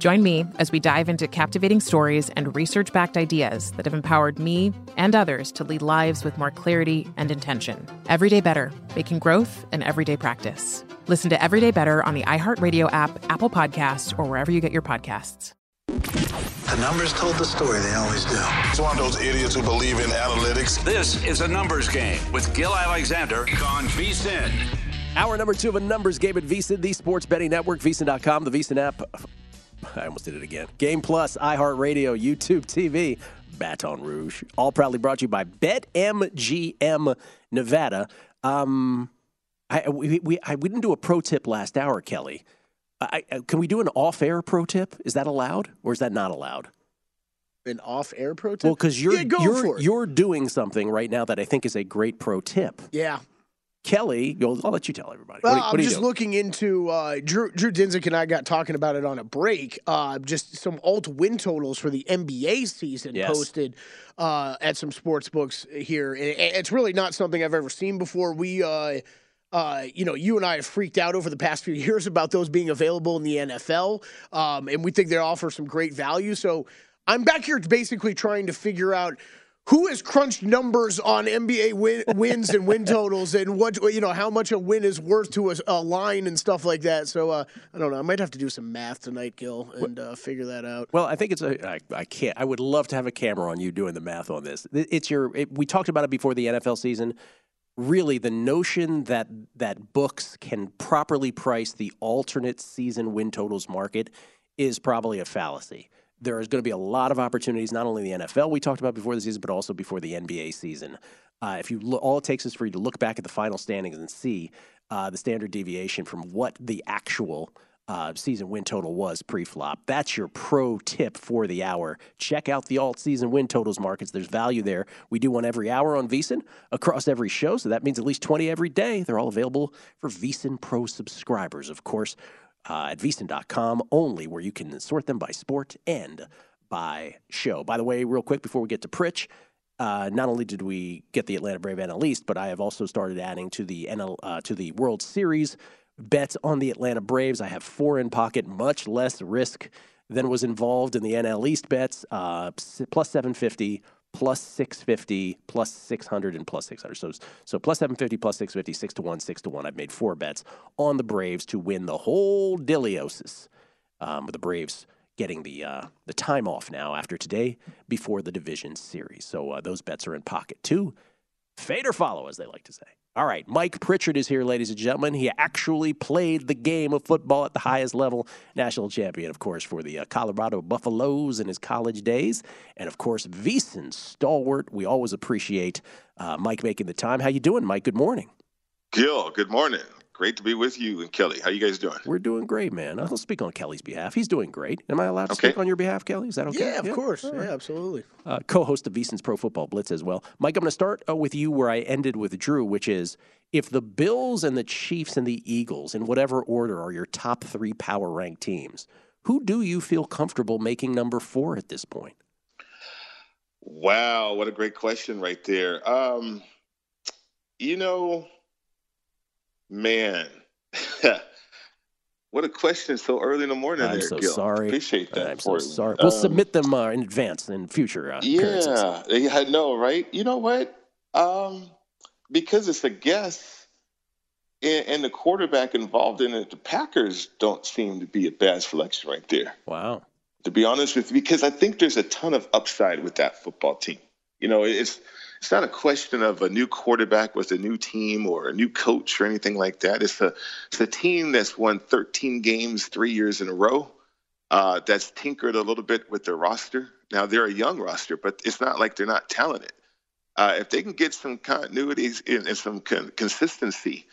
Join me as we dive into captivating stories and research backed ideas that have empowered me and others to lead lives with more clarity and intention. Everyday Better, making growth an everyday practice. Listen to Everyday Better on the iHeartRadio app, Apple Podcasts, or wherever you get your podcasts. The numbers told the story, they always do. It's one of those idiots who believe in analytics. This is a numbers game with Gill Alexander on VSIN. Hour number two of a numbers game at VSIN, the sports betting network, VSIN.com, the VSIN app. I almost did it again. Game Plus, iHeartRadio, YouTube TV, Baton Rouge. All proudly brought to you by BetMGM Nevada. Um, I, we, we, I, we didn't do a pro tip last hour, Kelly. I, I, can we do an off-air pro tip? Is that allowed, or is that not allowed? An off-air pro tip? Well, because you're yeah, you're you're doing something right now that I think is a great pro tip. Yeah. Kelly, I'll let you tell everybody. Well, What I'm just doing? looking into uh, Drew, Drew Dinsick and I got talking about it on a break. Uh, just some alt win totals for the NBA season Yes. posted uh, at some sports books here. And it's really not something I've ever seen before. We, uh, uh, you know, you and I have freaked out over the past few years about those being available in the NFL, um, and we think they offer some great value. So I'm back here basically trying to figure out. Who has crunched numbers on NBA win, wins and win totals, and what you know, how much a win is worth to a, a line and stuff like that? So uh, I don't know. I might have to do some math tonight, Gill, and uh, figure that out. Well, I think it's a. I, I can't. I would love to have a camera on you doing the math on this. It's your. It, we talked about it before the NFL season. Really, the notion that that books can properly price the alternate season win totals market is probably a fallacy. There is going to be a lot of opportunities, not only the NFL we talked about before the season, but also before the NBA season. Uh, if you look, all it takes is for you to look back at the final standings and see uh, the standard deviation from what the actual uh, season win total was pre-flop. That's your pro tip for the hour. Check out the alt season win totals markets. There's value there. We do one every hour on VSiN across every show, so that means at least 20 every day. They're all available for VSiN Pro subscribers, of course, uh, at VSiN.com only, where you can sort them by sport and by show. By the way, real quick before we get to Pritch, uh, not only did we get the Atlanta Brave NL East, but I have also started adding to the NL uh, to the World Series bets on the Atlanta Braves. I have four in pocket, much less risk than was involved in the NL East bets. Uh, plus seven fifty, plus six fifty, plus six hundred, and plus six hundred. So so plus seven fifty, plus six fifty, six to one, six to one. I've made four bets on the Braves to win the whole Diliosis. Um, with the Braves getting the uh, the time off now after today before the division series. So uh, those bets are in pocket too. Fade or follow, as they like to say. All right, Mike Pritchard is here, ladies and gentlemen. He actually played the game of football at the highest level, national champion, of course, for the uh, Colorado Buffaloes in his college days, and of course, VSiN stalwart. We always appreciate uh, Mike making the time. How you doing, Mike? Good morning. Gill, good morning. Great to be with you and Kelly. How you guys doing? We're doing great, man. I'll speak on Kelly's behalf. He's doing great. Am I allowed to Okay. speak on your behalf, Kelly? Is that okay? Yeah, of course. Yeah, absolutely. uh, co-host of VSiN's Pro Football Blitz as well. Mike, I'm going to start uh, with you where I ended with Drew, which is if the Bills and the Chiefs and the Eagles, in whatever order, are your top three power ranked teams, who do you feel comfortable making number four at this point? Wow, what a great question right there. Um, you know, man, what a question so early in the morning. I'm there, so Gill. sorry. Appreciate that. I'm so sorry. We'll Um, submit them uh, in advance in future uh. Yeah, yeah, I know, right? You know what? Um, because it's a guess, and, and the quarterback involved in it, the Packers don't seem to be a bad selection right there. Wow. To be honest with you, because I think there's a ton of upside with that football team. You know, it's it's not a question of a new quarterback with a new team or a new coach or anything like that. It's a it's a team that's won 13 games three years in a row. Uh, that's tinkered a little bit with their roster. Now they're a young roster, but it's not like they're not talented. Uh, if they can get some continuities and, and some con- consistency,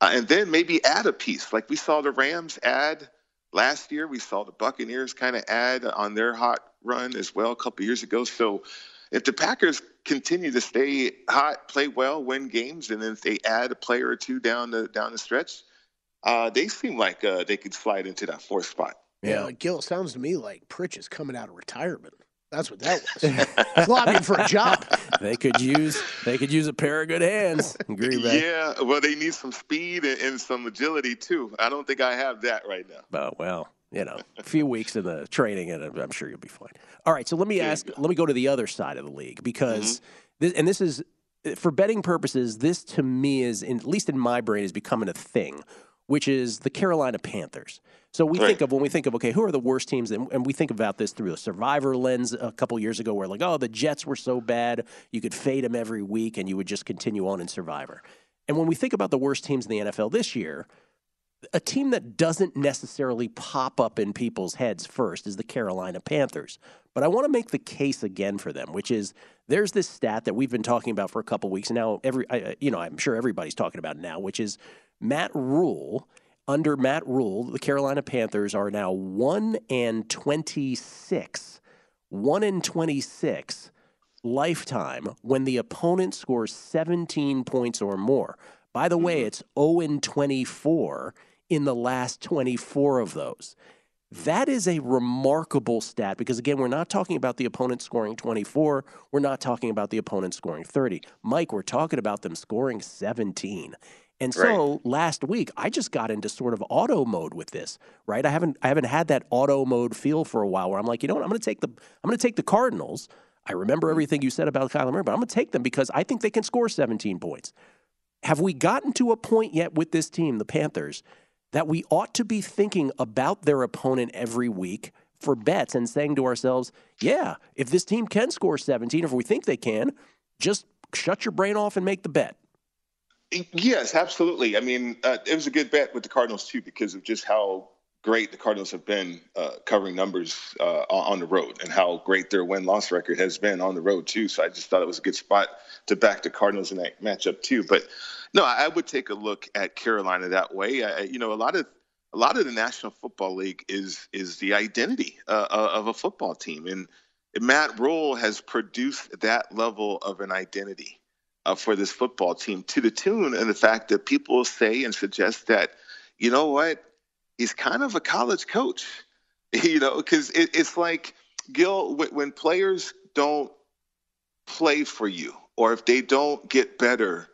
uh, and then maybe add a piece like we saw the Rams add last year. We saw the Buccaneers kind of add on their hot run as well a couple years ago. So if the Packers continue to stay hot, play well, win games, and then if they add a player or two down the down the stretch, uh, they seem like uh, they could slide into that fourth spot. Yeah, Gill, it sounds to me like Pritch is coming out of retirement. That's what that was. Lobbying for a job. they could use they could use a pair of good hands. Agree, man. Yeah, well, they need some speed and, and some agility too. I don't think I have that right now. Oh, well, you know, a few weeks in the training, and I'm sure you'll be fine. All right, so let me ask. Let me go to the other side of the league because, this, and this is for betting purposes. This to me is, in, at least in my brain, is becoming a thing, which is the Carolina Panthers. So we think of when we think of okay, who are the worst teams, and, and we think about this through a Survivor lens. A couple years ago, where like, oh, the Jets were so bad, you could fade them every week, and you would just continue on in Survivor. And when we think about the worst teams in the NFL this year, a team that doesn't necessarily pop up in people's heads first is the Carolina Panthers. But I want to make the case again for them, which is there's this stat that we've been talking about for a couple weeks and now. Every I, you know, I'm sure everybody's talking about now, which is Matt Rhule. Under Matt Rhule, the Carolina Panthers are now one and twenty six, one and twenty six lifetime when the opponent scores 17 points or more. By the way, mm-hmm. it's 0 and 24 in the last 24 of those. That is a remarkable stat because, again, we're not talking about the opponent scoring 24. We're not talking about the opponent scoring 30. Mike, we're talking about them scoring 17. And so last week I just got into sort of auto mode with this, right? I haven't I haven't had that auto mode feel for a while where I'm like, you know what, I'm gonna take the I'm gonna take the Cardinals. I remember mm-hmm. everything you said about Kyler Murray, but I'm gonna take them because I think they can score 17 points. Have we gotten to a point yet with this team, the Panthers, that we ought to be thinking about their opponent every week for bets and saying to ourselves, yeah, if this team can score 17, if we think they can, just shut your brain off and make the bet. Yes, absolutely. I mean, uh, it was a good bet with the Cardinals too because of just how great the Cardinals have been uh, covering numbers uh, on the road and how great their win loss record has been on the road too. So I just thought it was a good spot to back the Cardinals in that matchup too. But no, I would take a look at Carolina that way. I, you know, a lot of a lot of the National Football League is is the identity uh, of a football team, and Matt Rhule has produced that level of an identity uh, for this football team to the tune and the fact that people say and suggest that, you know what, he's kind of a college coach, you know, because it, it's like Gill when, when players don't play for you or if they don't get better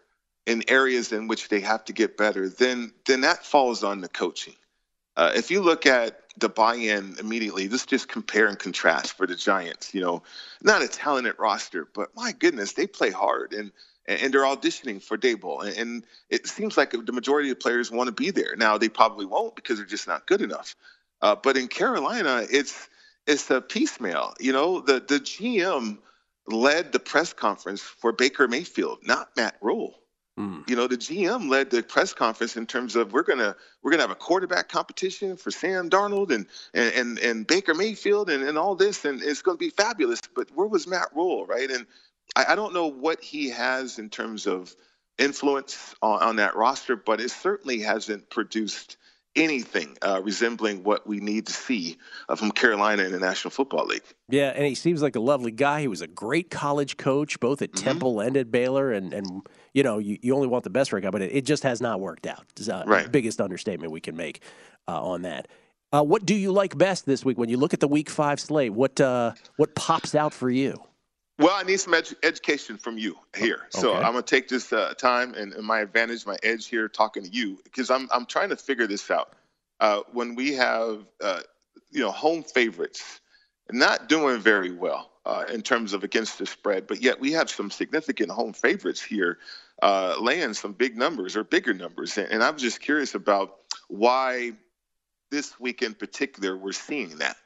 in areas in which they have to get better, then then that falls on the coaching. Uh, if you look at the buy-in immediately, let's just compare and contrast for the Giants. You know, not a talented roster, but my goodness, they play hard and and they're auditioning for Daboll. And it seems like the majority of players want to be there. Now they probably won't because they're just not good enough. Uh, but in Carolina, it's it's a piecemeal. You know, the the GM led the press conference for Baker Mayfield, not Matt Rhule. Mm. You know, the GM led the press conference in terms of we're gonna we're gonna have a quarterback competition for Sam Darnold and and and, and Baker Mayfield and, and all this, and it's gonna be fabulous. But where was Matt Rhule, right? And I, I don't know what he has in terms of influence on, on that roster, but it certainly hasn't produced anything uh, resembling what we need to see uh, from Carolina in the National Football League. Yeah, and he seems like a lovely guy. He was a great college coach, both at mm-hmm. Temple and at Baylor, and and you know you, you only want the best for a guy, but it, it just has not worked out. It's uh, right. biggest understatement we can make uh, on that. Uh, what do you like best this week when you look at the Week Five slate? What uh, what pops out for you? Well, I need some ed- education from you here. Okay. So I'm going to take this uh, time and, and, my advantage, my edge here, talking to you because I'm I'm trying to figure this out. Uh, when we have uh, you know home favorites not doing very well uh, in terms of against the spread, but yet we have some significant home favorites here uh, laying some big numbers or bigger numbers, and, and I'm just curious about why this week in particular we're seeing that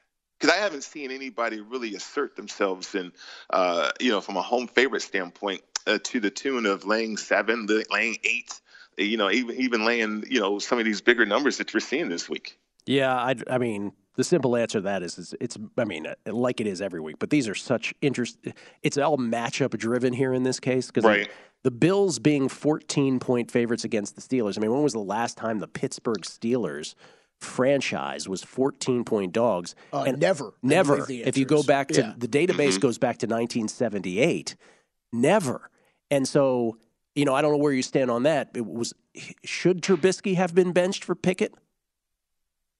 because I haven't seen anybody really assert themselves in, uh, you know, from a home favorite standpoint, uh, to the tune of laying seven, laying eight, you know, even even laying, you know, some of these bigger numbers that we're seeing this week. Yeah, I, I mean, the simple answer to that is, is it's, I mean, uh, like it is every week, but these are such interest. It's all matchup driven here in this case because right. the Bills being 14 point favorites against the Steelers. I mean, when was the last time the Pittsburgh Steelers? Franchise was 14 point dogs. Uh, and never. Never. If you go back to yeah. the database mm-hmm. goes back to 1978. Never. And so, you know, I don't know where you stand on that. It was should Trubisky have been benched for Pickett?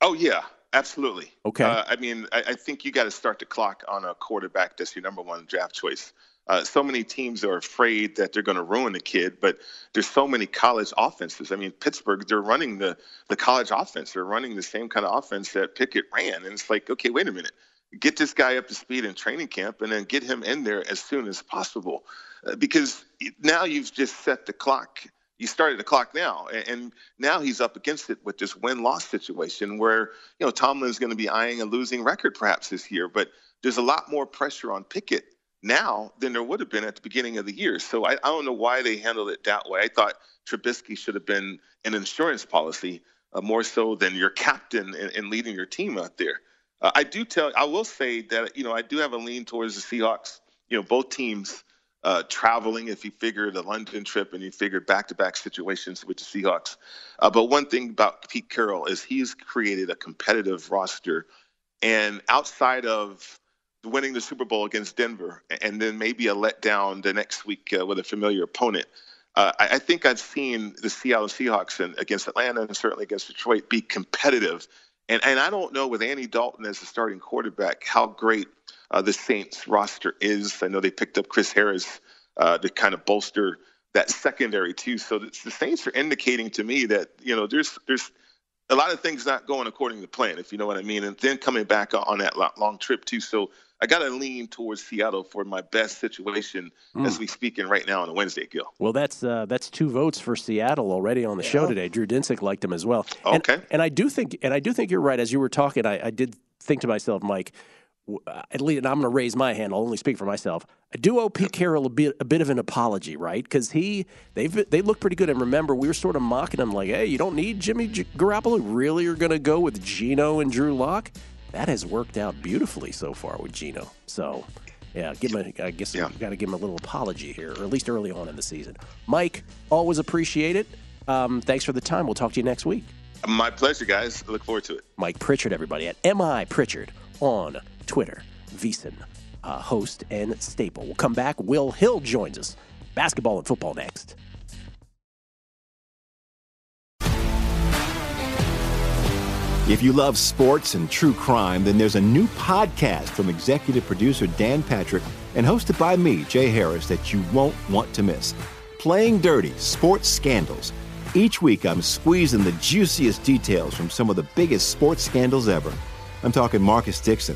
Oh yeah, absolutely. Okay. Uh, I mean, I, I think you got to start the clock on a quarterback that's your number one draft choice. Uh, so many teams are afraid that they're going to ruin the kid, but there's so many college offenses. I mean, Pittsburgh, they're running the the college offense. They're running the same kind of offense that Pickett ran, and it's like, okay, wait a minute, get this guy up to speed in training camp, and then get him in there as soon as possible, uh, because now you've just set the clock. You started the clock now, and, and now he's up against it with this win-loss situation where you know Tomlin's going to be eyeing a losing record perhaps this year, but there's a lot more pressure on Pickett now than there would have been at the beginning of the year. So I, I don't know why they handled it that way. I thought Trubisky should have been an insurance policy uh, more so than your captain and, and leading your team out there. Uh, I do tell, I will say that you know I do have a lean towards the Seahawks. You know, both teams uh, traveling. If you figure the London trip and you figure back-to-back situations with the Seahawks, uh, but one thing about Pete Carroll is he's created a competitive roster, and outside of winning the Super Bowl against Denver, and then maybe a letdown the next week uh, with a familiar opponent. Uh, I, I, think I've seen the Seattle Seahawks and against Atlanta and certainly against Detroit be competitive. And, and I don't know with Andy Dalton as the starting quarterback how great uh, the Saints roster is. I know they picked up Chris Harris uh, to kind of bolster that secondary too. So the, the Saints are indicating to me that you know there's there's a lot of things not going according to plan, if you know what I mean, and then coming back on that long trip too. So I got to lean towards Seattle for my best situation mm. as we speaking right now on a Wednesday, Gill. Well, that's uh, that's two votes for Seattle already on the yeah. show today. Drew Dinsick liked him as well. Okay, and, and, I do think, and I do think you're right. As you were talking, I, I did think to myself, Mike. At least, and I'm going to raise my hand. I'll only speak for myself. I do owe Pete Carroll a bit, a bit of an apology, right? Because he, they've, they look pretty good. And remember, we were sort of mocking him, like, "Hey, you don't need Jimmy G- Garoppolo. Really, you're going to go with Gino and Drew Lock?" that has worked out beautifully so far with Gino. So, yeah, give him. A, I guess yeah. we got to give him a little apology here, or at least early on in the season. Mike, always appreciate it. Um, thanks for the time. We'll talk to you next week. My pleasure, guys. I look forward to it. Mike Pritchard, everybody at Mi Pritchard on Twitter, VSiN, uh, host and staple. We'll come back. Will Hill joins us. Basketball and football next. If you love sports and true crime, then there's a new podcast from executive producer Dan Patrick and hosted by me, Jay Harris, that you won't want to miss. Playing Dirty Sports Scandals. Each week, I'm squeezing the juiciest details from some of the biggest sports scandals ever. I'm talking Marcus Dixon,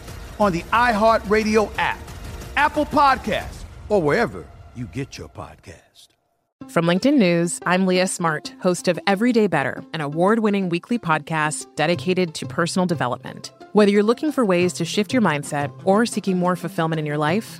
on the iHeartRadio app, Apple Podcasts, or wherever you get your podcast. From LinkedIn News, I'm Leah Smart, host of Everyday Better, an award winning weekly podcast dedicated to personal development. Whether you're looking for ways to shift your mindset or seeking more fulfillment in your life,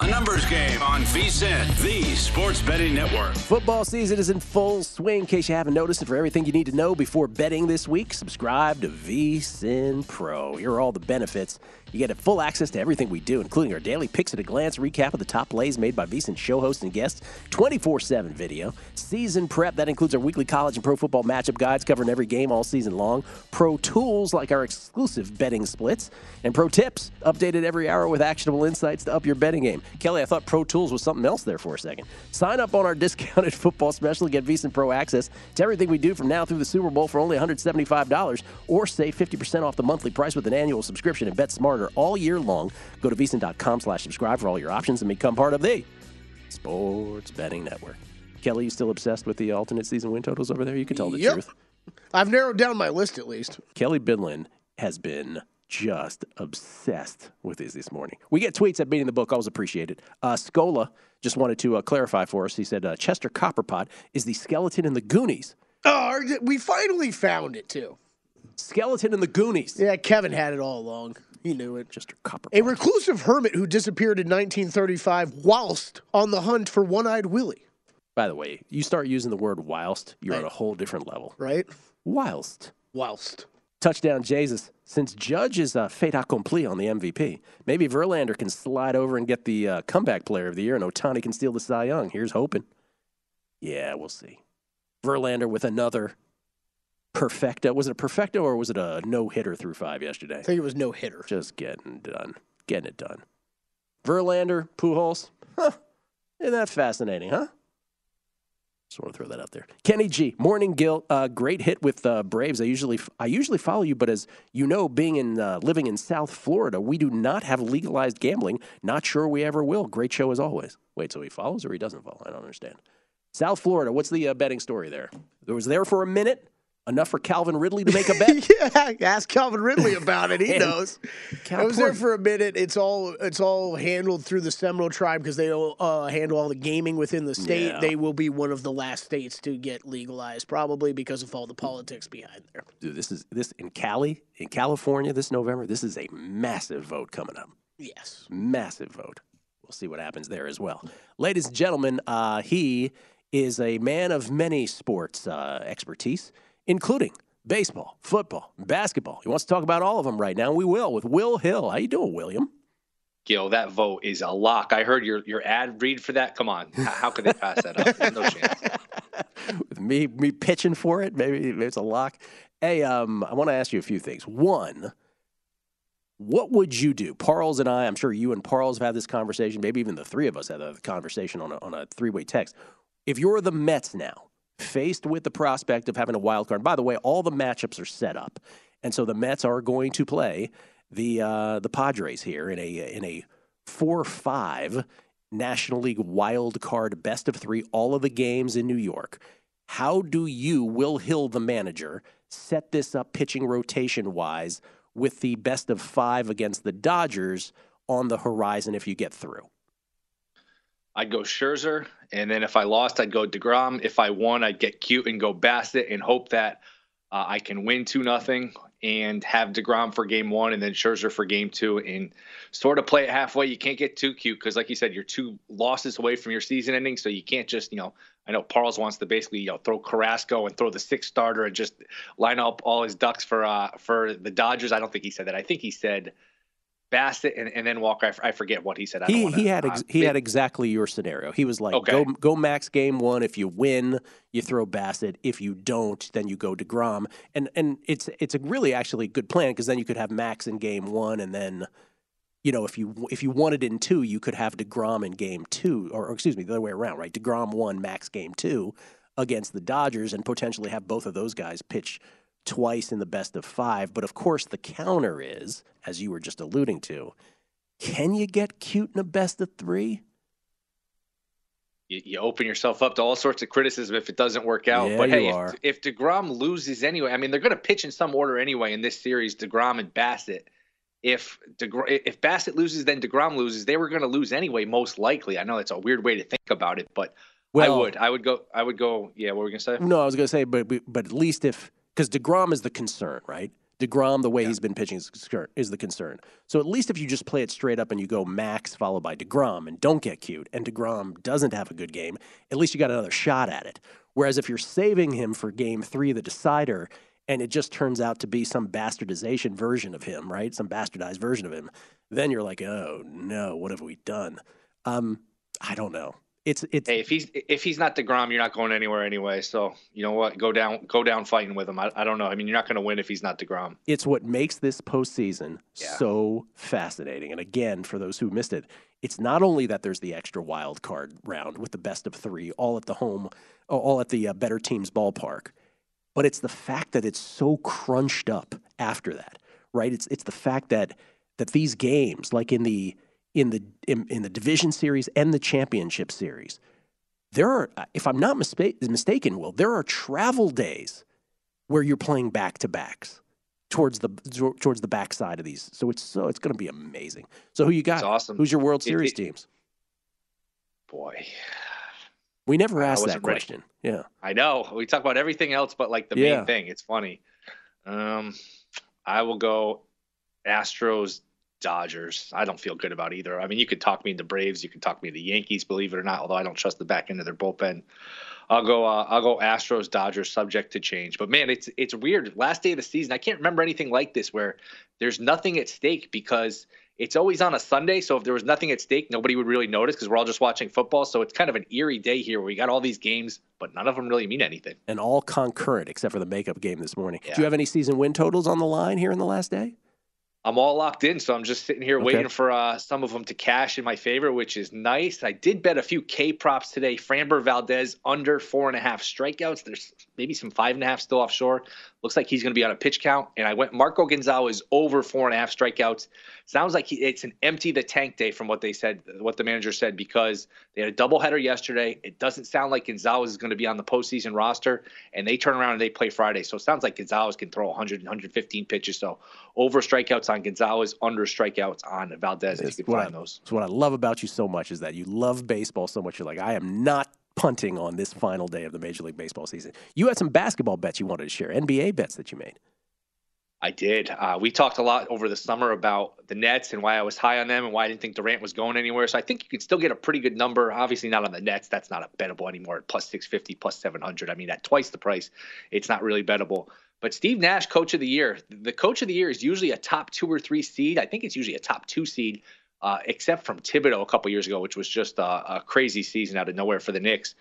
A numbers game on VSIN, the sports betting network. Football season is in full swing. In case you haven't noticed, and for everything you need to know before betting this week, subscribe to VSIN Pro. Here are all the benefits. You get full access to everything we do, including our daily picks at a glance recap of the top plays made by VSIN show hosts and guests, 24 7 video, season prep that includes our weekly college and pro football matchup guides covering every game all season long, pro tools like our exclusive betting splits, and pro tips updated every hour with actionable insights to up your betting game. Kelly, I thought Pro Tools was something else there for a second. Sign up on our discounted football special to get VSIN Pro access to everything we do from now through the Super Bowl for only $175 or save 50% off the monthly price with an annual subscription and bet all year long. Go to VSIN.com slash subscribe for all your options and become part of the Sports Betting Network. Kelly, you still obsessed with the alternate season win totals over there? You can tell the Yep. truth. I've narrowed down my list at least. Kelly Bidlin has been just obsessed with these this morning. We get tweets at Beating the Book. Always appreciate it. Uh, Scola just wanted to uh, clarify for us. He said uh, Chester Copperpot is the skeleton in the Goonies. Oh, we finally found it too. Skeleton in the Goonies. Yeah, Kevin had it all along. He knew it. just a copper. A reclusive hermit who disappeared in 1935 whilst on the hunt for one-eyed Willie. By the way, you start using the word whilst, you're on a whole different level. Right? Whilst. Whilst. Touchdown Jesus. Since Judge is uh, fait accompli on the MVP, maybe Verlander can slide over and get the uh, comeback player of the year, and Ohtani can steal the Cy Young. Here's hoping. Yeah, we'll see. Verlander with another perfecto. Was it a perfecto or was it a no hitter through five yesterday? I think it was no hitter. Just getting done. Getting it done. Verlander, Pujols. Huh. Isn't that fascinating, huh? Just want to throw that out there. Kenny G, Morning Gill, uh, great hit with uh, Braves. I usually I usually follow you, but as you know, being in uh, living in South Florida, we do not have legalized gambling. Not sure we ever will. Great show as always. Wait, so he follows or he doesn't follow? I don't understand. South Florida, what's the uh, betting story there? It was there for a minute Enough for Calvin Ridley to make a bet. yeah, ask Calvin Ridley about it. He knows. Cal- I was there for a minute. It's all it's all handled through the Seminole tribe because they uh, handle all the gaming within the state. Yeah. They will be one of the last states to get legalized, probably because of all the politics behind there. Dude, this is this in Cali, in California this November. This is a massive vote coming up. Yes. Massive vote. We'll see what happens there as well. Ladies and gentlemen, uh, he is a man of many sports uh, expertise, including baseball, football, basketball. He wants to talk about all of them right now. We will with Will Hill. How you doing, William? Gill, that vote is a lock. I heard your your ad read for that. Come on, how, how could they pass that up? There's no chance. With me me pitching for it, maybe it's a lock. Hey, um, I want to ask you a few things. One, what would you do? Parles and I, I'm sure you and Parles have had this conversation. Maybe even the three of us had a conversation on a, on a three way text. If you're the Mets now, faced with the prospect of having a wild card, by the way, all the matchups are set up, and so the Mets are going to play the uh, the Padres here in a in a four five National League wild card best of three, all of the games in New York. How do you, Will Hill, the manager, set this up pitching rotation wise with the best of five against the Dodgers on the horizon if you get through? I'd go Scherzer, and then if I lost, I'd go Degrom. If I won, I'd get cute and go Bassitt and hope that uh, I can win two nothing and have Degrom for game one and then Scherzer for game two and sort of play it halfway. You can't get too cute because, like you said, you're two losses away from your season ending, so you can't just you know. I know Parles wants to basically you know throw Carrasco and throw the sixth starter and just line up all his ducks for uh for the Dodgers. I don't think he said that. I think he said Bassitt and, and then Walker. I, f- I forget what he said. I He, wanna, he had ex- uh, he had exactly your scenario. He was like, Okay. go go max game one. If you win, you throw Bassitt. If you don't, then you go Degrom. And and it's it's a really actually good plan because then you could have Max in game one, and then you know if you if you wanted in two, you could have Degrom in game two, or, or excuse me, the other way around, right? Degrom one, Max game two against the Dodgers, and potentially have both of those guys pitch twice in the best of five. But of course, the counter is, as you were just alluding to, can you get cute in a best of three? you, you open yourself up to all sorts of criticism if it doesn't work out. Yeah, but hey, if, if Degrom loses anyway, I mean they're going to pitch in some order anyway in this series. Degrom and Bassitt. If DeGr- if Bassitt loses, then Degrom loses. They were going to lose anyway, most likely. I know that's a weird way to think about it, but I would, I would go, I would go. Yeah, what were we going to say? No, I was going to say, but but at least if because Degrom is the concern, right? Degrom, the way he's been pitching is, is the concern. So at least if you just play it straight up and you go Max followed by Degrom and don't get cute, and Degrom doesn't have a good game, at least you got another shot at it. Whereas if you're saving him for Game Three, the decider, and it just turns out to be some bastardization version of him, right? Some bastardized version of him, then you're like, oh no, what have we done? Um, I don't know. It's it's Hey, if he's if he's not Degrom, you're not going anywhere anyway. So you know what? Go down, go down fighting with him. I, I don't know. I mean, you're not going to win if he's not Degrom. it's what makes this postseason Yeah. so fascinating. And again, for those who missed it, it's not only that there's the extra wild card round with the best of three, all at the home, all at the uh, better teams ballpark, but it's the fact that it's so crunched up after that, right? It's it's the fact that that these games, like in the in the in, in the division series and the championship series, there are, if I'm not mistaken, Will, there are travel days where you're playing back to backs towards the towards the backside of these. So it's so it's going to be amazing. So who you got? It's awesome. Who's your World Series it- teams? Boy, We never asked that wasn't ready. question. Yeah. I know we talk about everything else, but like the Yeah. main thing. It's funny. Um, I will go Astros, Dodgers. I don't feel good about either. I mean, you could talk me into Braves, you could talk me into the Yankees, believe it or not. Although I don't trust the back end of their bullpen. I'll go. Uh, I'll go Astros, Dodgers, subject to change. But man, it's it's weird. Last day of the season, I can't remember anything like this where there's nothing at stake because it's always on a Sunday. So if there was nothing at stake, nobody would really notice because we're all just watching football. So it's kind of an eerie day here where we got all these games, but none of them really mean anything. And all concurrent except for the makeup game this morning. Yeah. Do you have any season win totals on the line here in the last day? I'm all locked in, so I'm just sitting here Okay. waiting for uh, some of them to cash in my favor, which is nice. I did bet a few K props today. Framber Valdez under four and a half strikeouts. There's maybe some five and a half still offshore. Looks like he's going to be on a pitch count. And I went Marco Gonzalez over four and a half strikeouts. Sounds like he, it's an empty the tank day from what they said, what the manager said, because they had a doubleheader yesterday. It doesn't sound like Gonzalez is going to be on the postseason roster, and they turn around and they play Friday. So it sounds like Gonzalez can throw 100 115 pitches. So over strikeouts on Gonzalez, under strikeouts on Valdez. If you can what find I, those. it's what I love about you so much is that you love baseball so much. You're like, I am not punting on this final day of the Major League Baseball season. You had some basketball bets you wanted to share, NBA bets that you made. I did. Uh, we talked a lot over the summer about the Nets and why I was high on them and why I didn't think Durant was going anywhere. So I think you can still get a pretty good number. Obviously, not on the Nets. That's not a bettable anymore. At plus 650, plus 700. I mean, at twice the price, it's not really bettable. But Steve Nash, coach of the year. The coach of the year is usually a top two or three seed. I think it's usually a top two seed, uh, except from Thibodeau a couple years ago, which was just a, a crazy season out of nowhere for the Knicks.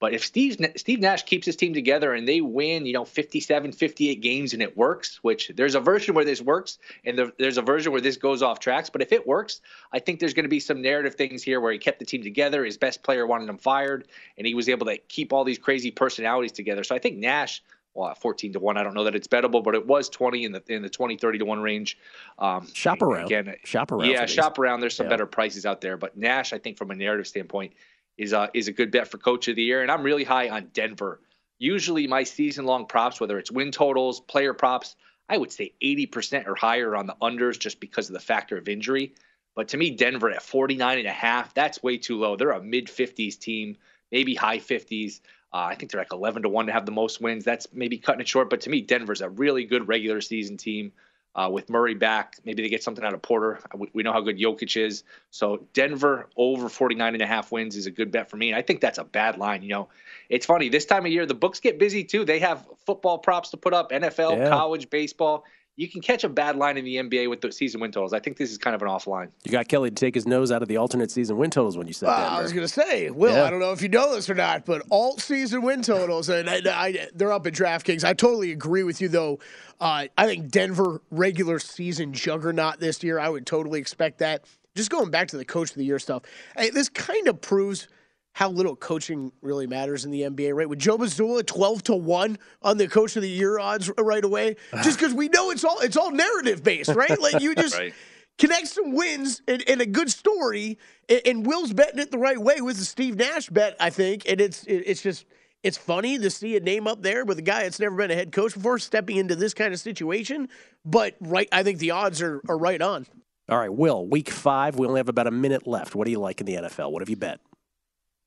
But if Steve Steve Nash keeps his team together and they win, you know, 57, 58 games and it works, which there's a version where this works and the, there's a version where this goes off tracks. But if it works, I think there's going to be some narrative things here where he kept the team together. His best player wanted him fired, and he was able to keep all these crazy personalities together. So I think Nash. Well, 14 to 1, I don't know that it's bettable, but it was 20 in the in the 20 30 to 1 range. Um, Shop around. Again, Shop around. yeah, shop around. There's some Yeah. better prices out there, but Nash, I think, from a narrative standpoint, is a is a good bet for coach of the year. And I'm really high on Denver. Usually, my season long props, whether it's win totals, player props, I would say 80% or higher on the unders just because of the factor of injury. But to me, Denver at 49 and a half, that's way too low. They're a mid 50s team, maybe high 50s. Uh, I think they're like 11 to 1 to have the most wins. That's maybe cutting it short. But to me, Denver's a really good regular season team. Uh, with Murray back, maybe they get something out of Porter. We, we know how good Jokic is. So Denver over 49 and a half wins is a good bet for me. And I think that's a bad line. You know, it's funny. This time of year, the books get busy too. They have football props to put up, NFL, Yeah. college, baseball. You can catch a bad line in the NBA with the season win totals. I think this is kind of an off line. You got Kelly to take his nose out of the alternate season win totals when you said Well, Denver. I was going to say, Will, Yeah. I don't know if you know this or not, but alt season win totals, and I, I, they're up at DraftKings. I totally agree with you, though. Uh, I think Denver regular season juggernaut this year. I would totally expect that. Just going back to the coach of the year stuff, hey, this kind of proves how little coaching really matters in the NBA, right? With Joe Mazzulla, twelve to one on the coach of the year odds right away, just because we know it's all it's all narrative based, right? Like you just Right. connect some wins and, and a good story. And, and Will's betting it the right way with the Steve Nash bet, I think. And it's it, it's just it's funny to see a name up there with a guy that's never been a head coach before stepping into this kind of situation. But right, I think the odds are are right on. All right, Will, week five. We only have about a minute left. What do you like in the NFL? What have you bet?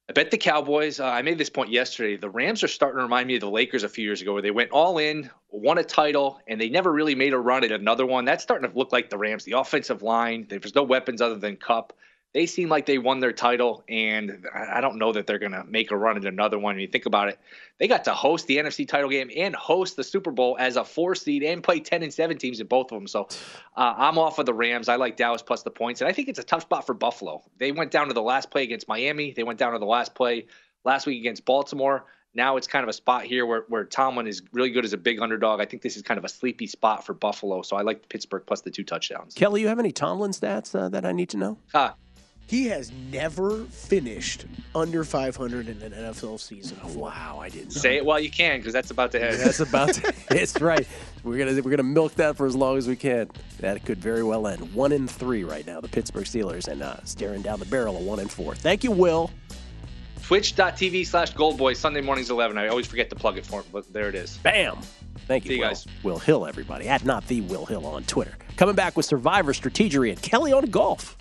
I bet the Cowboys. Uh, I made this point yesterday. The Rams are starting to remind me of the Lakers a few years ago, where they went all in, won a title, and they never really made a run at another one. That's starting to look like the Rams. The offensive line, there's no weapons other than Kupp. They seem like they won their title, and I don't know that they're going to make a run at another one. When you think about it, they got to host the NFC title game and host the Super Bowl as a four seed and play 10 and 7 teams in both of them. So uh, I'm off of the Rams. I like Dallas plus the points, and I think it's a tough spot for Buffalo. They went down to the last play against Miami. They went down to the last play last week against Baltimore. Now it's kind of a spot here where, where Tomlin is really good as a big underdog. I think this is kind of a sleepy spot for Buffalo. So I like Pittsburgh plus the two touchdowns. Kelly, you have any Tomlin stats uh, that I need to know? Uh, He has never finished under 500 in an NFL season. Wow, I didn't say it while you can because that's about to end. That's about to, it's right. We're gonna we're gonna milk that for as long as we can. That could very well end. One in three right now, the Pittsburgh Steelers, and uh, staring down the barrel of one in four. Thank you, Will. Twitch.tv slash Goldboy, Sunday mornings 11. I always forget to plug it for him, but there it is. Bam. Thank you, See you Will. guys. Will Hill, everybody. At not the Will Hill on Twitter. Coming back with Survivor Strategery and Kelly on golf.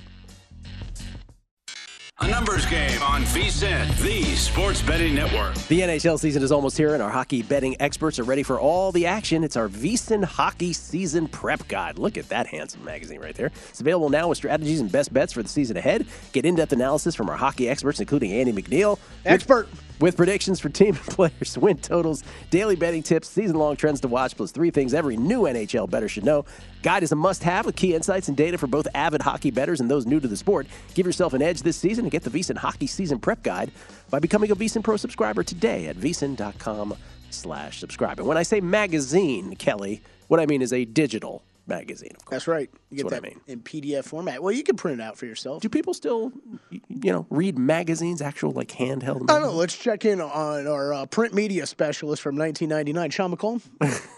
A numbers game on VSIN, the sports betting network. The NHL season is almost here, and our hockey betting experts are ready for all the action. It's our VSIN Hockey Season Prep Guide. Look at that handsome magazine right there. It's available now with strategies and best bets for the season ahead. Get in-depth analysis from our hockey experts, including Andy McNeil. Expert. With predictions for team and players, win totals, daily betting tips, season-long trends to watch, plus three things every new NHL bettor should know. Guide is a must-have with key insights and data for both avid hockey bettors and those new to the sport. Give yourself an edge this season and get the VSiN Hockey Season Prep Guide by becoming a VSiN Pro subscriber today at VSiN.com slash subscribe. And when I say magazine, Kelly, what I mean is a digital magazine. Of course. That's right. You That's get what that I mean. in PDF format. Well, you can print it out for yourself. Do people still, you know, read magazines, actual like handheld? I don't know. Let's check in on our uh, print media specialist from 1999, Sean McCollum.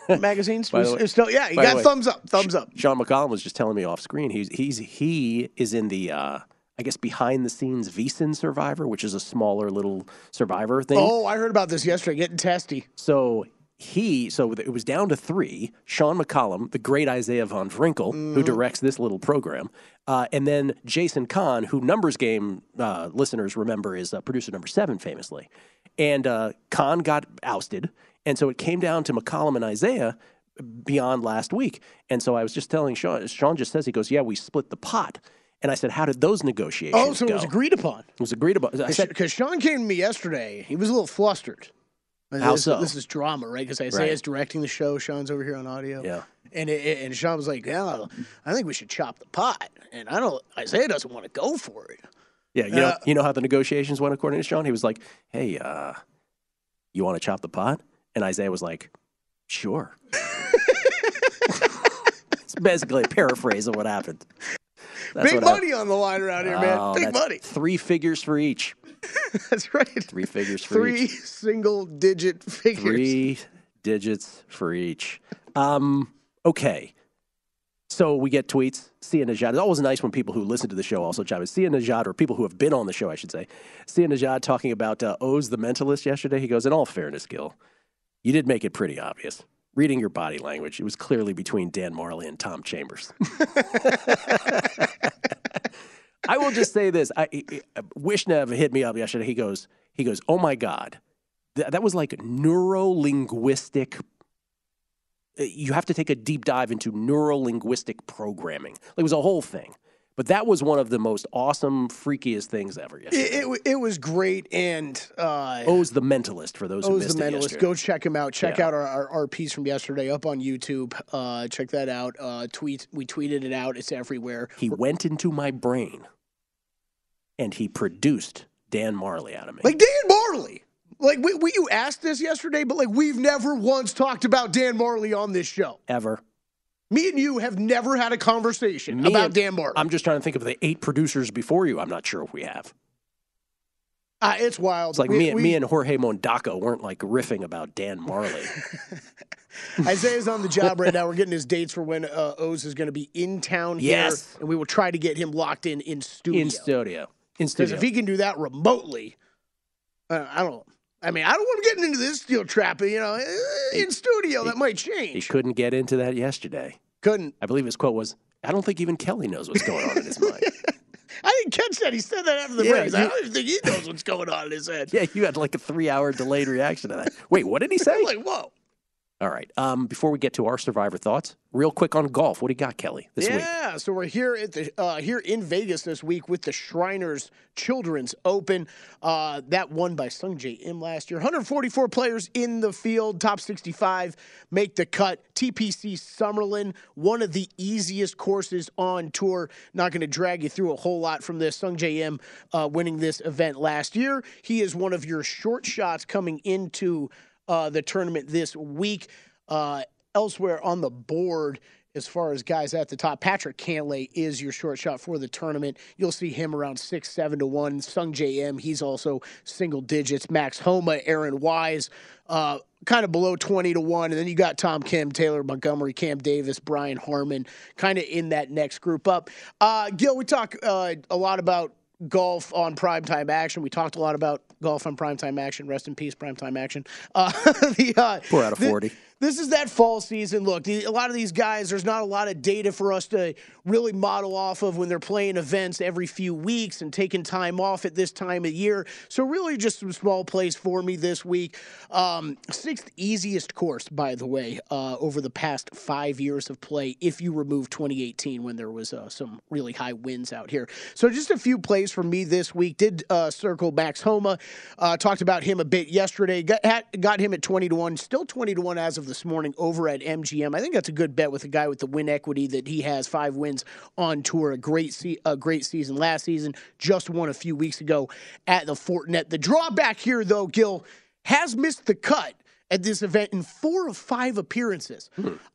Magazines. By the Was- way- still, yeah, he got thumbs up. Thumbs up. Sean McCollum was just telling me off screen. He's he's he is in the uh, I guess behind the scenes VSIN Survivor, which is a smaller little Survivor thing. Oh, I heard about this yesterday. Getting testy. So he, so it was down to three. Sean McCollum, the great Isaiah Von Vrinkel, Mm-hmm. who directs this little program, uh, and then Jason Kahn, who Numbers Game uh, listeners remember is uh, producer number seven, famously. And uh, Kahn got ousted, and so it came down to McCollum and Isaiah beyond last week. And so I was just telling Sean. Sean just says he goes, "Yeah, we split the pot." And I said, "How did those negotiations Oh, so it was agreed upon. It was agreed upon. I said, Because Sean came to me yesterday. He was a little flustered. How this, so? This is drama, right? Because Isaiah's directing the show. Sean's over here on audio. Yeah. And it- and Sean was like, "Yeah, I think we should chop the pot." And I don't. Isaiah doesn't want to go for it. Yeah, you know, Uh, you know how the negotiations went according to Sean. He was like, "Hey, uh, you want to chop the pot?" And Isaiah was like, "Sure." it's basically a paraphrase of what happened. That's Big money on the line around here, man. Oh, Big money. Three figures for each. That's right. Three figures for Three each. single digit figures. Three digits for each. Um, okay. So we get tweets. Sia Najad. It's always nice when people who listen to the show also chime in. Sia Najad, or people who have been on the show, I should say. Sia Najad talking about uh, Oz the Mentalist yesterday. He goes, in all fairness, Gill, you did make it pretty obvious. Reading your body language, it was clearly between Dan Majerle and Tom Chambers. I will just say this: I, I, Wishnev hit me up yesterday. He goes, he goes, oh my god, Th- that was like neuro linguistic. Eh, you have to take a deep dive into neuro linguistic programming. It was a whole thing, but that was one of the most awesome, freakiest things ever. Yesterday. It, it, it was great, and uh, Oz the Mentalist for those who Oz missed the Mentalist. Go check him out. Check Yeah. out our, our, our piece from yesterday up on YouTube. Uh, check that out. Uh, tweet we tweeted it out. It's everywhere. He went into my brain, and he produced Dan Majerle out of me. Like Dan Majerle. Like we, we you asked this yesterday, but like we've never once talked about Dan Majerle on this show. Ever. Me and you have never had a conversation Me about and- Dan Majerle. I'm just trying to think of the eight producers before you. I'm not sure if we have. Uh, it's wild. It's like We- me, we- me and Jorge Mondaco weren't like riffing about Dan Majerle. Isaiah's on the job right now. We're getting his dates for when uh, Oz is going to be in town here, Yes. and we will try to get him locked in in studio. in studio. In Because studio. if he can do that remotely, uh, I don't. I mean, I don't want him getting into this steel trap. You know, eh, in studio that might change. he couldn't get into that yesterday. Couldn't. I believe his quote was, "I don't think even Kelly knows what's going on in his mind." I didn't catch that. He said that after the Yeah, break. He's I don't even think he knows what's going on in his head. yeah, you had like a three-hour delayed reaction to that. Wait, what did he say? I'm like, whoa. All right. Um, before we get to our survivor thoughts, real quick on golf. What do you got, Kelly, this week? yeah, so we're here at the uh, here in Vegas this week with the Shriners Children's Open. Uh, that won by Sungjae Im last year. 144 players in the field, top 65 make the cut. TPC Summerlin, one of the easiest courses on tour. Not going to drag you through a whole lot from this. Sungjae Im uh, winning this event last year. He is one of your short shots coming into uh, the tournament this week. Uh, elsewhere on the board, as far as guys at the top, Patrick Cantlay is your short shot for the tournament. You'll see him around six, seven to one. Sungjae Im, he's also single digits. Max Homa, Aaron Wise, uh, kind of below 20 to one. And then you got Tom Kim, Taylor Montgomery, Cam Davis, Brian Harman, kind of in that next group up. Uh, Gill, we talk uh, a lot about golf on primetime action. We talked a lot about golf on primetime action. Rest in peace, primetime action. Uh, the, uh, Four out of the- 40. This is that fall season. Look, a lot of these guys, there's not a lot of data for us to really model off of when they're playing events every few weeks and taking time off at this time of year. So, really, just some small plays for me this week. Um, sixth easiest course, by the way, uh, over the past five years of play, if you remove 2018 when there was uh, some really high winds out here. So, just a few plays for me this week. Did uh, circle Max Homa. Uh, talked about him a bit yesterday. Got, got him at 20 to 1, still 20 to 1 as of this morning over at MGM. I think that's a good bet with a guy with the win equity that he has five wins on tour. A great, se- a great season last season, just won a few weeks ago at the Fortinet. The drawback here, though, Gill, has missed the cut at this event in four of five appearances.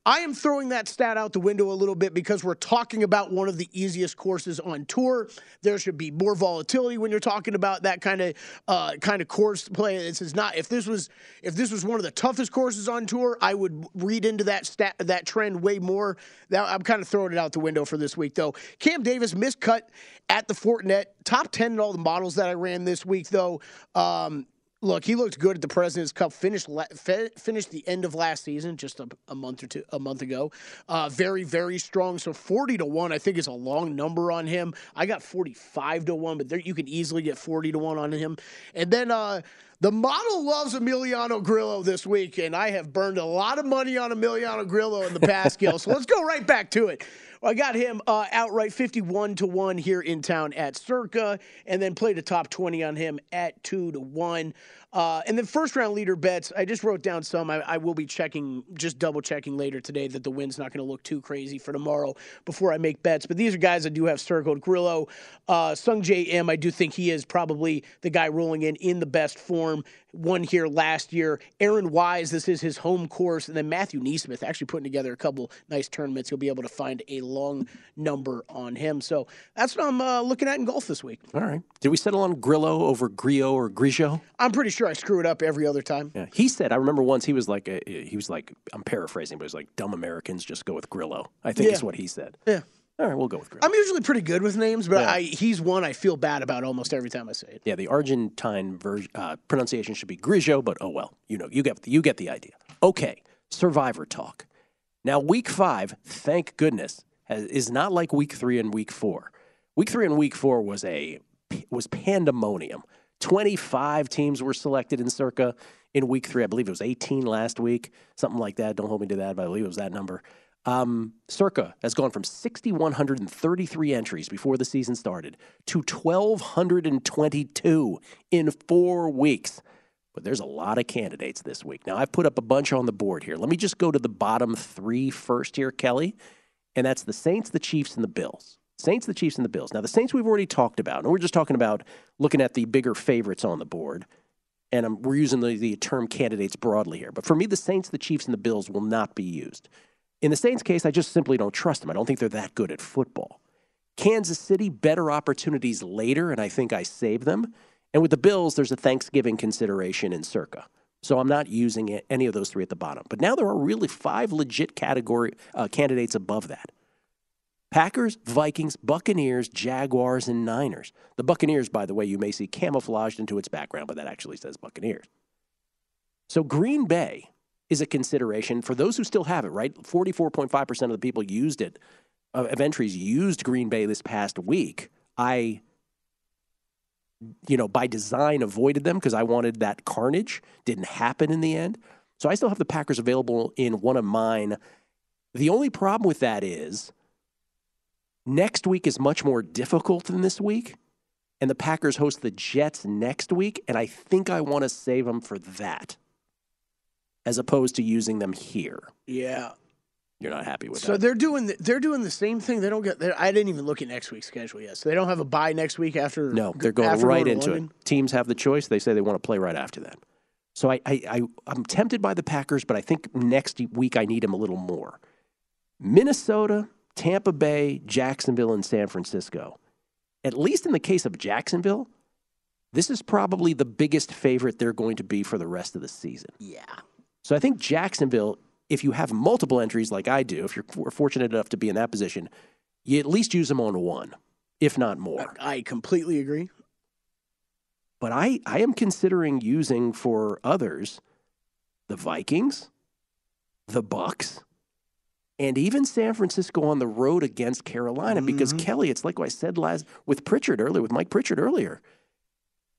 I am throwing that stat out the window a little bit because we're talking about one of the easiest courses on tour. There should be more volatility when you're talking about that kind of uh, kind of course play. This is not if this was if this was one of the toughest courses on tour, I would read into that stat that trend way more. That I'm kind of throwing it out the window for this week though. Cam Davis miscut at the Fortinet, top ten in all the models that I ran this week though. Um, Look, he looked good at the President's Cup. Finished la- fe- finished the end of last season, just a, a month or two, a month ago. Uh, very, very strong. So forty to one, I think, is a long number on him. I got forty five to one, but there you can easily get forty to one on him. And then uh, the model loves Emiliano Grillo this week, and I have burned a lot of money on Emiliano Grillo in the past, Gill. So let's go right back to it. I got him uh, outright 51 to 1 here in town at Circa, and then played a top 20 on him at 2 to 1. Uh, and then first round leader bets, I just wrote down some. I, I will be checking, just double checking later today that the wind's not going to look too crazy for tomorrow before I make bets. But these are guys I do have circled. Grillo, uh, Sungjae Im, I do think he is probably the guy rolling in in the best form. Won here last year. Aaron Wise, this is his home course. And then Matthew NeSmith actually putting together a couple nice tournaments. You'll be able to find a long number on him. So that's what I'm uh, looking at in golf this week. All right. Did we settle on Grillo over Grillo or Grigio? I'm pretty sure I screw it up every other time. Yeah. He said, I remember once he was like, a, he was like, I'm paraphrasing, but he was like, dumb Americans just go with Grillo. I think Yeah. is what he said. Yeah. All right, we'll go with Grillo. I'm usually pretty good with names, but Yeah. I, he's one I feel bad about almost every time I say it. Yeah, the Argentine version uh, pronunciation should be Grigio, but oh well, you know, you get you get the idea. Okay, Survivor talk. Now, week five, thank goodness, has, is not like week three and week four. Week three and week four was a was pandemonium. Twenty five teams were selected in Circa in week three. I believe it was eighteen last week, something like that. Don't hold me to that, but I believe it was that number. Um, Circa has gone from 6,133 entries before the season started to 1,222 in four weeks. But there's a lot of candidates this week. Now, I've put up a bunch on the board here. Let me just go to the bottom three first here, Kelly. And that's the Saints, the Chiefs, and the Bills. Saints, the Chiefs, and the Bills. Now, the Saints we've already talked about, and we're just talking about looking at the bigger favorites on the board. And I'm, we're using the, the term candidates broadly here. But for me, the Saints, the Chiefs, and the Bills will not be used. In the Saints case, I just simply don't trust them. I don't think they're that good at football. Kansas City, better opportunities later, and I think I save them. And with the Bills, there's a Thanksgiving consideration in circa. So I'm not using it, any of those three at the bottom. But now there are really five legit category uh, candidates above that. Packers, Vikings, Buccaneers, Jaguars, and Niners. The Buccaneers, by the way, you may see camouflaged into its background, but that actually says Buccaneers. So Green Bay is a consideration for those who still have it, right? 44.5% of the people used it, uh, of entries used Green Bay this past week. I, you know, by design avoided them because I wanted that carnage. Didn't happen in the end. So I still have the Packers available in one of mine. The only problem with that is next week is much more difficult than this week. And the Packers host the Jets next week. And I think I want to save them for that as opposed to using them here. Yeah. You're not happy with So that. they're doing the, they're doing the same thing. They don't get. I didn't even look at next week's schedule yet. So they don't have a bye next week after. No, they're going right into London? it. Teams have the choice. They say they want to play right after that. So I, I, I, I'm tempted by the Packers, but I think next week I need them a little more. Minnesota, Tampa Bay, Jacksonville, and San Francisco. At least in the case of Jacksonville, this is probably the biggest favorite they're going to be for the rest of the season. Yeah. So I think Jacksonville, if you have multiple entries like I do, if you're fortunate enough to be in that position, you at least use them on one, if not more. I completely agree. But I, I am considering using for others the Vikings, the Bucks, and even San Francisco on the road against Carolina. Because mm-hmm. Kelly, it's like I said last with Pritchard earlier, with Mike Pritchard earlier.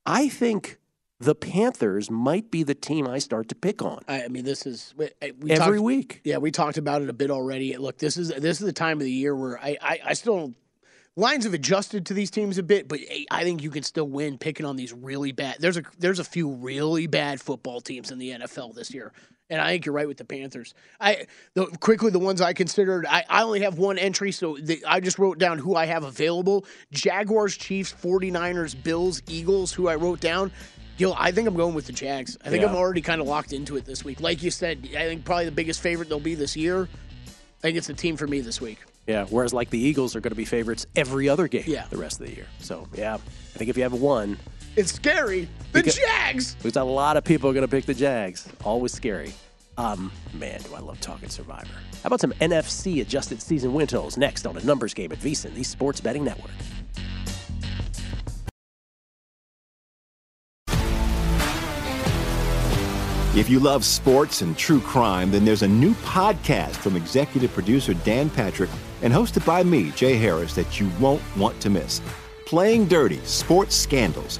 I think the Panthers might be the team I start to pick on. I, mean, this is we, Every talked- week. Yeah, we talked about it a bit already. Look, this is this is the time of the year where I I, I still. Lines have adjusted to these teams a bit, but I- I think you can still win picking on these really bad. There's a there's a few really bad football teams in the NFL this year, and I think you're right with the Panthers. I the, quickly the ones I considered. I, I only have one entry, so the, I just wrote down who I have available: Jaguars, Chiefs, 49ers, Bills, Eagles. Who I wrote down. Yo, I think I'm going with the Jags. I think Yeah. I'm already kind of locked into it this week. Like you said, I think probably the biggest favorite they'll be this year. I think it's the team for me this week. Yeah, whereas like the Eagles are going to be favorites every other game Yeah. the rest of the year. So, yeah, I think if you have one, It's scary. The Because- Jags. there's a lot of people going to pick the Jags. Always scary. Um, man, do I love talking Survivor. How about some NFC adjusted season win totals next on a numbers game at VSiN, the Sports Betting Network. If you love sports and true crime, then there's a new podcast from executive producer Dan Patrick and hosted by me, Jay Harris, that you won't want to miss. Playing Dirty Sports Scandals.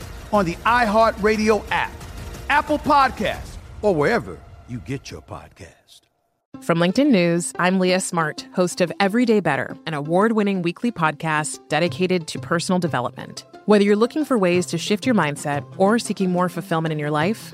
on the iHeartRadio app, Apple Podcasts, or wherever you get your podcast. From LinkedIn News, I'm Leah Smart, host of Everyday Better, an award winning weekly podcast dedicated to personal development. Whether you're looking for ways to shift your mindset or seeking more fulfillment in your life,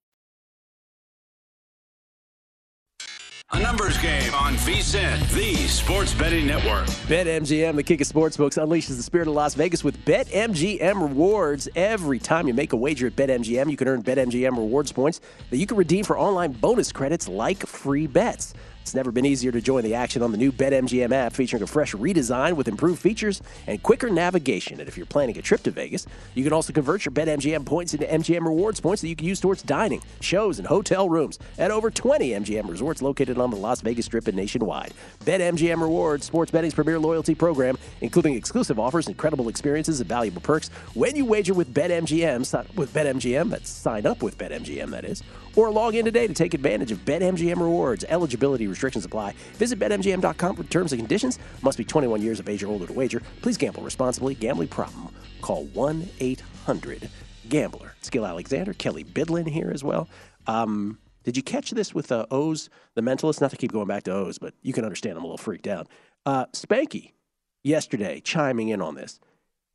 A numbers game on VSiN, the Sports Betting Network. BetMGM, the king of sportsbooks, unleashes the spirit of Las Vegas with BetMGM rewards. Every time you make a wager at BetMGM, you can earn BetMGM rewards points that you can redeem for online bonus credits like free bets. It's never been easier to join the action on the new BetMGM app featuring a fresh redesign with improved features and quicker navigation. And if you're planning a trip to Vegas, you can also convert your BetMGM points into MGM rewards points that you can use towards dining, shows, and hotel rooms at over 20 MGM resorts located on the Las Vegas Strip and nationwide. BetMGM Rewards, sports betting's premier loyalty program, including exclusive offers, incredible experiences, and valuable perks when you wager with BetMGM. With BetMGM, that's sign up with BetMGM, that is. Or log in today to take advantage of BetMGM rewards. Eligibility restrictions apply. Visit BetMGM.com for terms and conditions. Must be 21 years of age or older to wager. Please gamble responsibly. Gambling problem. Call 1 800 Gambler. Gill Alexander, Kelly Bidlin here as well. Um, did you catch this with uh, Oz, the mentalist? Not to keep going back to Oz, but you can understand I'm a little freaked out. Uh, Spanky, yesterday, chiming in on this.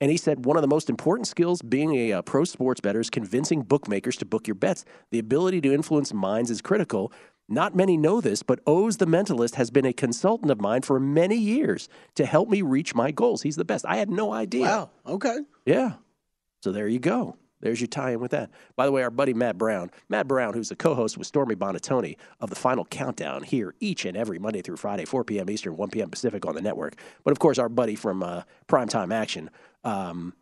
And he said one of the most important skills being a uh, pro sports bettor is convincing bookmakers to book your bets. The ability to influence minds is critical. Not many know this, but Oz the Mentalist has been a consultant of mine for many years to help me reach my goals. He's the best. I had no idea. Wow. Okay. Yeah. So there you go. There's your tie in with that. By the way, our buddy Matt Brown, Matt Brown, who's the co host with Stormy Buonantony of the Final Countdown here each and every Monday through Friday, 4 p.m. Eastern, 1 p.m. Pacific on the network. But of course, our buddy from uh, Primetime Action, um,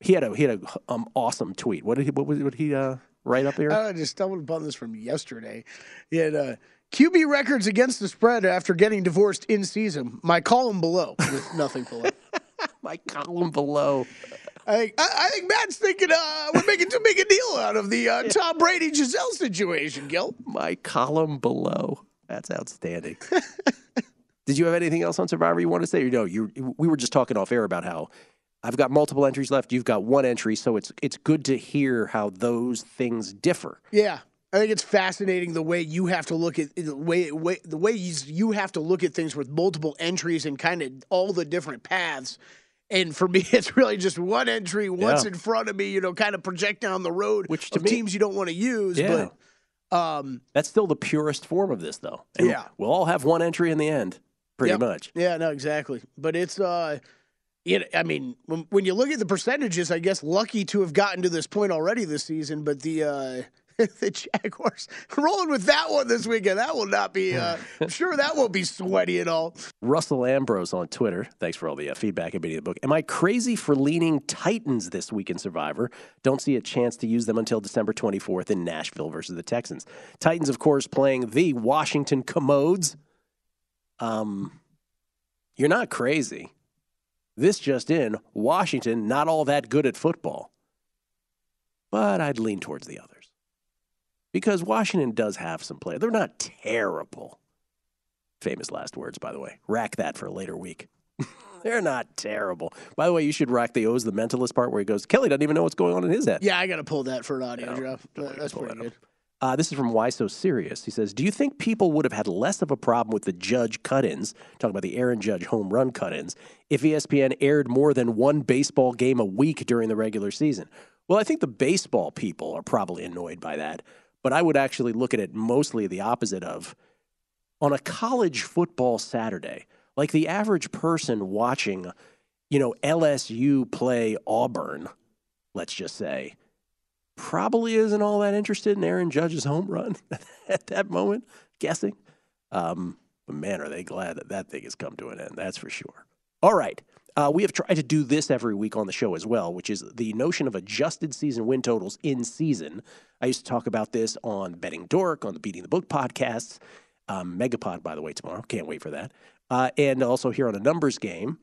he had a he had a um, awesome tweet. What did he what, was- what he uh, write up here? I just stumbled upon this from yesterday. He had uh, QB records against the spread after getting divorced in season. My column below with nothing below. My column below. I think I, I think Matt's thinking uh, we're making too big a deal out of the uh, Tom Brady Gisele situation, Gill. My column below. That's outstanding. Did you have anything else on Survivor you want to say? Or no, you we were just talking off air about how I've got multiple entries left. You've got one entry, so it's it's good to hear how those things differ. Yeah. I think it's fascinating the way you have to look at the way, way the way you, you have to look at things with multiple entries and kind of all the different paths. And for me, it's really just one entry, what's Yeah. in front of me, you know, kind of project down the road Which to of me- teams you don't want to use. Yeah. But um, That's still the purest form of this, though. And Yeah. we'll all have one entry in the end, pretty Yep. much. Yeah, no, exactly. But it's uh you know, I mean, when, when you look at the percentages, I guess lucky to have gotten to this point already this season, but the uh the Jaguars rolling with that one this weekend. That will not be uh I'm sure that won't be sweaty at all. Russell Ambrose on Twitter. Thanks for all the uh, feedback and reading the book. Am I crazy for leaning Titans this week in Survivor? Don't see a chance to use them until December 24th in Nashville versus the Texans. Titans, of course, playing the Washington Commodes. Um, you're not crazy. This just in Washington, not all that good at football. But I'd lean towards the others. Because Washington does have some play. They're not terrible. Famous last words, by the way. Rack that for a later week. They're not terrible. By the way, you should rack the Oz the mentalist part where he goes, Kelly doesn't even know what's going on in his head. Yeah, I gotta pull that for an audio drop. That's pretty good. Uh, this is from Why So Serious. He says, Do you think people would have had less of a problem with the Judge cut ins, talking about the Aaron Judge home run cut ins, if ESPN aired more than one baseball game a week during the regular season? Well, I think the baseball people are probably annoyed by that, but I would actually look at it mostly the opposite of on a college football Saturday, like the average person watching, you know, LSU play Auburn, let's just say, probably isn't all that interested in Aaron Judge's home run at that moment, guessing. Um, but man, are they glad that that thing has come to an end. That's for sure. All right. Uh, we have tried to do this every week on the show as well, which is the notion of adjusted season win totals in season. I used to talk about this on Betting Dork, on the Beating the Book podcasts. Um, Megapod, by the way, tomorrow. Can't wait for that. Uh, and also here on a numbers game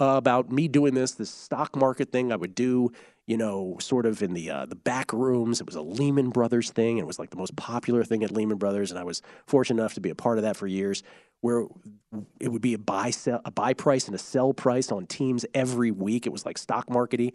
uh, about me doing this, this stock market thing I would do, you know, sort of in the uh, the back rooms. It was a Lehman Brothers thing. It was like the most popular thing at Lehman Brothers, and I was fortunate enough to be a part of that for years. Where it would be a buy sell, a buy price and a sell price on teams every week. It was like stock markety,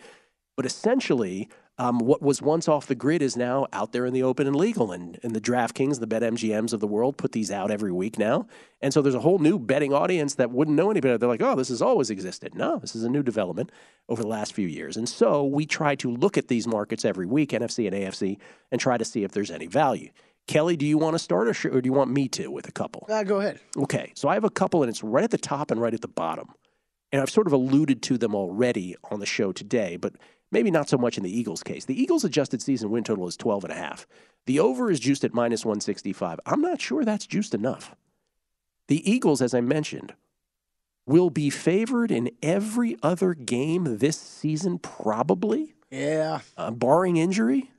but essentially. Um, what was once off the grid is now out there in the open and legal, and, and the DraftKings, the BetMGMs of the world, put these out every week now. And so there's a whole new betting audience that wouldn't know any better. They're like, oh, this has always existed. No, this is a new development over the last few years. And so we try to look at these markets every week, NFC and AFC, and try to see if there's any value. Kelly, do you want to start or, sh- or do you want me to with a couple? Uh, go ahead. Okay, so I have a couple, and it's right at the top and right at the bottom. And I've sort of alluded to them already on the show today, but maybe not so much in the Eagles' case. The Eagles' adjusted season win total is 12 and a half. The over is juiced at minus 165. I'm not sure that's juiced enough. The Eagles, as I mentioned, will be favored in every other game this season, probably, Yeah. uh, barring injury.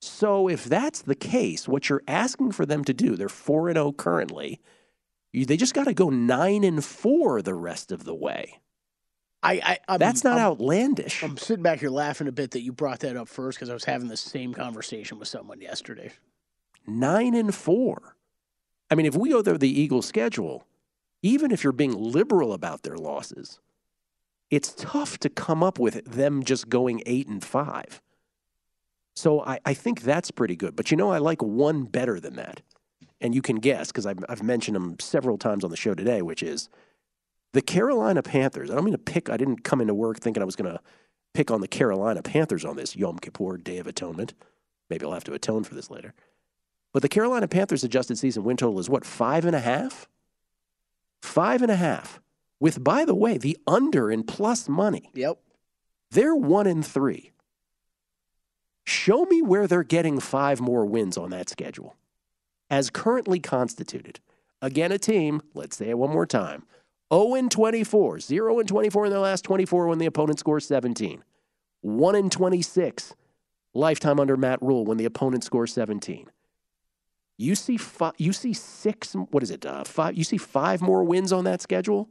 So if that's the case, what you're asking for them to do, they're 4 and 0 currently. You, they just got to go 9 and 4 the rest of the way. I, I I'm, That's not I'm- outlandish. I'm sitting back here laughing a bit that you brought that up first because I was having the same conversation with someone yesterday. 9 and 4. I mean, if we go through the Eagles schedule, even if you're being liberal about their losses, it's tough to come up with them just going 8 and 5. So I, I think that's pretty good. But you know, I like one better than that. And you can guess because I've, I've mentioned them several times on the show today, which is the Carolina Panthers. I don't mean to pick, I didn't come into work thinking I was going to pick on the Carolina Panthers on this Yom Kippur Day of Atonement. Maybe I'll have to atone for this later. But the Carolina Panthers adjusted season win total is what, five and a half? Five and a half. With, by the way, the under in plus money. Yep. They're one and three. Show me where they're getting five more wins on that schedule. As currently constituted. Again, a team, let's say it one more time 0 and 24, 0 and 24 in their last 24 when the opponent scores 17. 1 and 26, lifetime under Matt Rhule when the opponent scores 17. You see, five, you see six. What is it? Uh, five. You see five more wins on that schedule.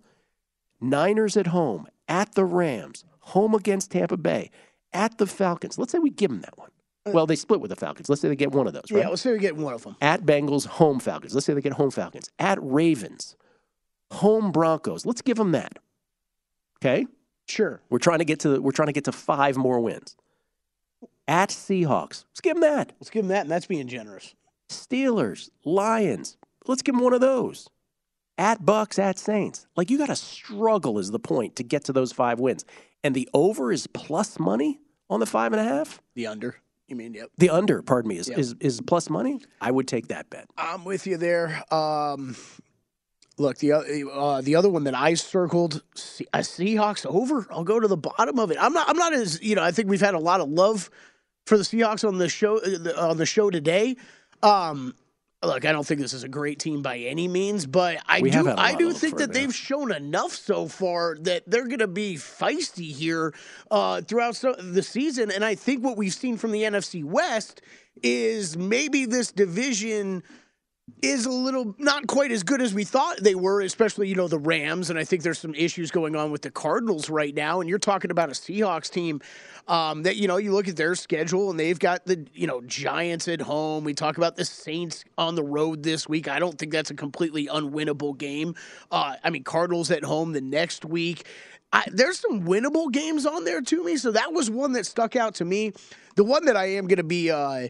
Niners at home, at the Rams, home against Tampa Bay, at the Falcons. Let's say we give them that one. Well, they split with the Falcons. Let's say they get one of those. Right? Yeah, let's say we get one of them. At Bengals, home Falcons. Let's say they get home Falcons. At Ravens, home Broncos. Let's give them that. Okay. Sure. We're trying to get to we're trying to get to five more wins. At Seahawks, let's give them that. Let's give them that, and that's being generous. Steelers, Lions, let's give them one of those. At Bucks, at Saints, like you got to struggle is the point to get to those five wins, and the over is plus money on the five and a half. The under. You mean yep. The under, pardon me, is Yep. is, is plus money. I would take that bet. I'm with you there. Um, look, the uh, the other one that I circled, a Seahawks over. I'll go to the bottom of it. I'm not. I'm not as you know. I think we've had a lot of love for the Seahawks on the show uh, on the show today. Um, look, I don't think this is a great team by any means, but I We do. I do think that yeah. they've shown enough so far that they're going to be feisty here uh, throughout so- the season. And I think what we've seen from the NFC West is maybe this division is a little not quite as good as we thought they were, especially, you know, the Rams. And I think there's some issues going on with the Cardinals right now. And you're talking about a Seahawks team um, that, you know, you look at their schedule and they've got the, you know, Giants at home. We talk about the Saints on the road this week. I don't think that's a completely unwinnable game. Uh, I mean, Cardinals at home the next week. I, there's some winnable games on there to me. So that was one that stuck out to me. The one that I am going to be uh,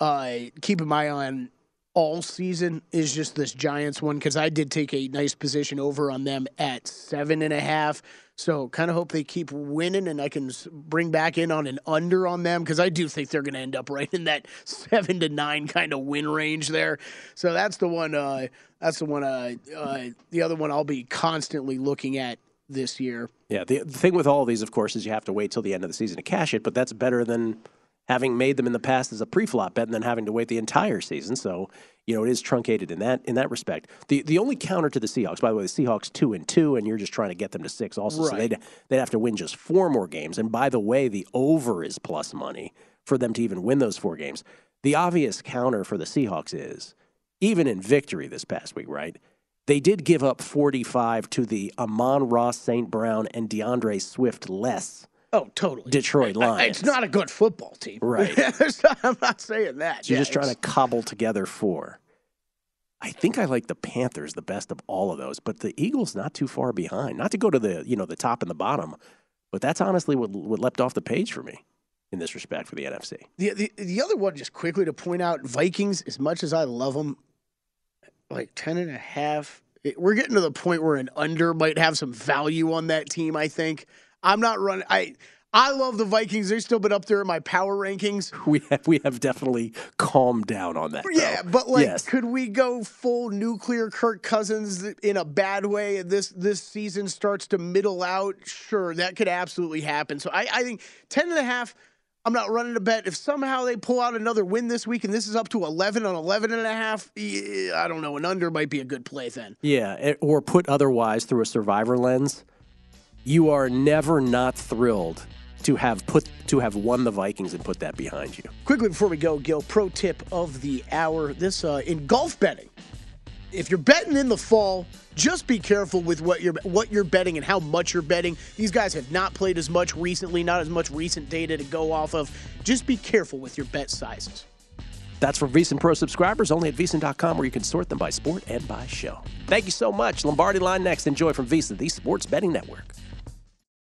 uh, keeping my eye on all season is just this Giants one because I did take a nice position over on them at seven and a half. So kind of hope they keep winning and I can bring back in on an under on them because I do think they're going to end up right in that seven to nine kind of win range there. So that's the one. Uh, that's the one. Uh, uh, the other one I'll be constantly looking at this year. Yeah, the, the thing with all of these, of course, is you have to wait till the end of the season to cash it, but that's better than having made them in the past as a pre-flop bet and then having to wait the entire season. So, you know, it is truncated in that in that respect. The the only counter to the Seahawks, by the way, the Seahawks two and two, and you're just trying to get them to six also. So they'd they'd have to win just four more games. And by the way, the over is plus money for them to even win those four games. The obvious counter for the Seahawks is even in victory this past week, right? They did give up 45 to the Amon-Ra St. Brown and DeAndre Swift less Oh, totally. Detroit I- Lions. It's not a good football team. Right. Not- I'm not saying that. So you're just trying to cobble together four. I think I like the Panthers the best of all of those, but the Eagles not too far behind. Not to go to the you know the top and the bottom, but that's honestly what what leapt off the page for me in this respect for the NFC. The, the the other one, just quickly to point out, Vikings. As much as I love them, like ten and a half. it- we're getting to the point where an under might have some value on that team. I think I'm not running. I I love the Vikings. They've still been up there in my power rankings. We have we have definitely calmed down on that. Yeah, though. but like, yes. could we go full nuclear Kirk Cousins in a bad way? This this season starts to middle out. Sure, that could absolutely happen. So I, I think ten and a half. I'm not running a bet. If somehow they pull out another win this week and this is up to 11 on 11 and a half, I don't know. An under might be a good play then. Yeah, eh, or put otherwise through a survivor lens, you are never not thrilled to have put to have won the Vikings and put that behind you. Quickly before we go, Gill, pro tip of the hour. This uh, in golf betting. If you're betting in the fall, just be careful with what you're what you're betting and how much you're betting. These guys have not played as much recently, not as much recent data to go off of. Just be careful with your bet sizes. That's for VSiN Pro subscribers only at VSiN.com where you can sort them by sport and by show. Thank you so much. Lombardi line next. Enjoy from VSiN, the sports betting network.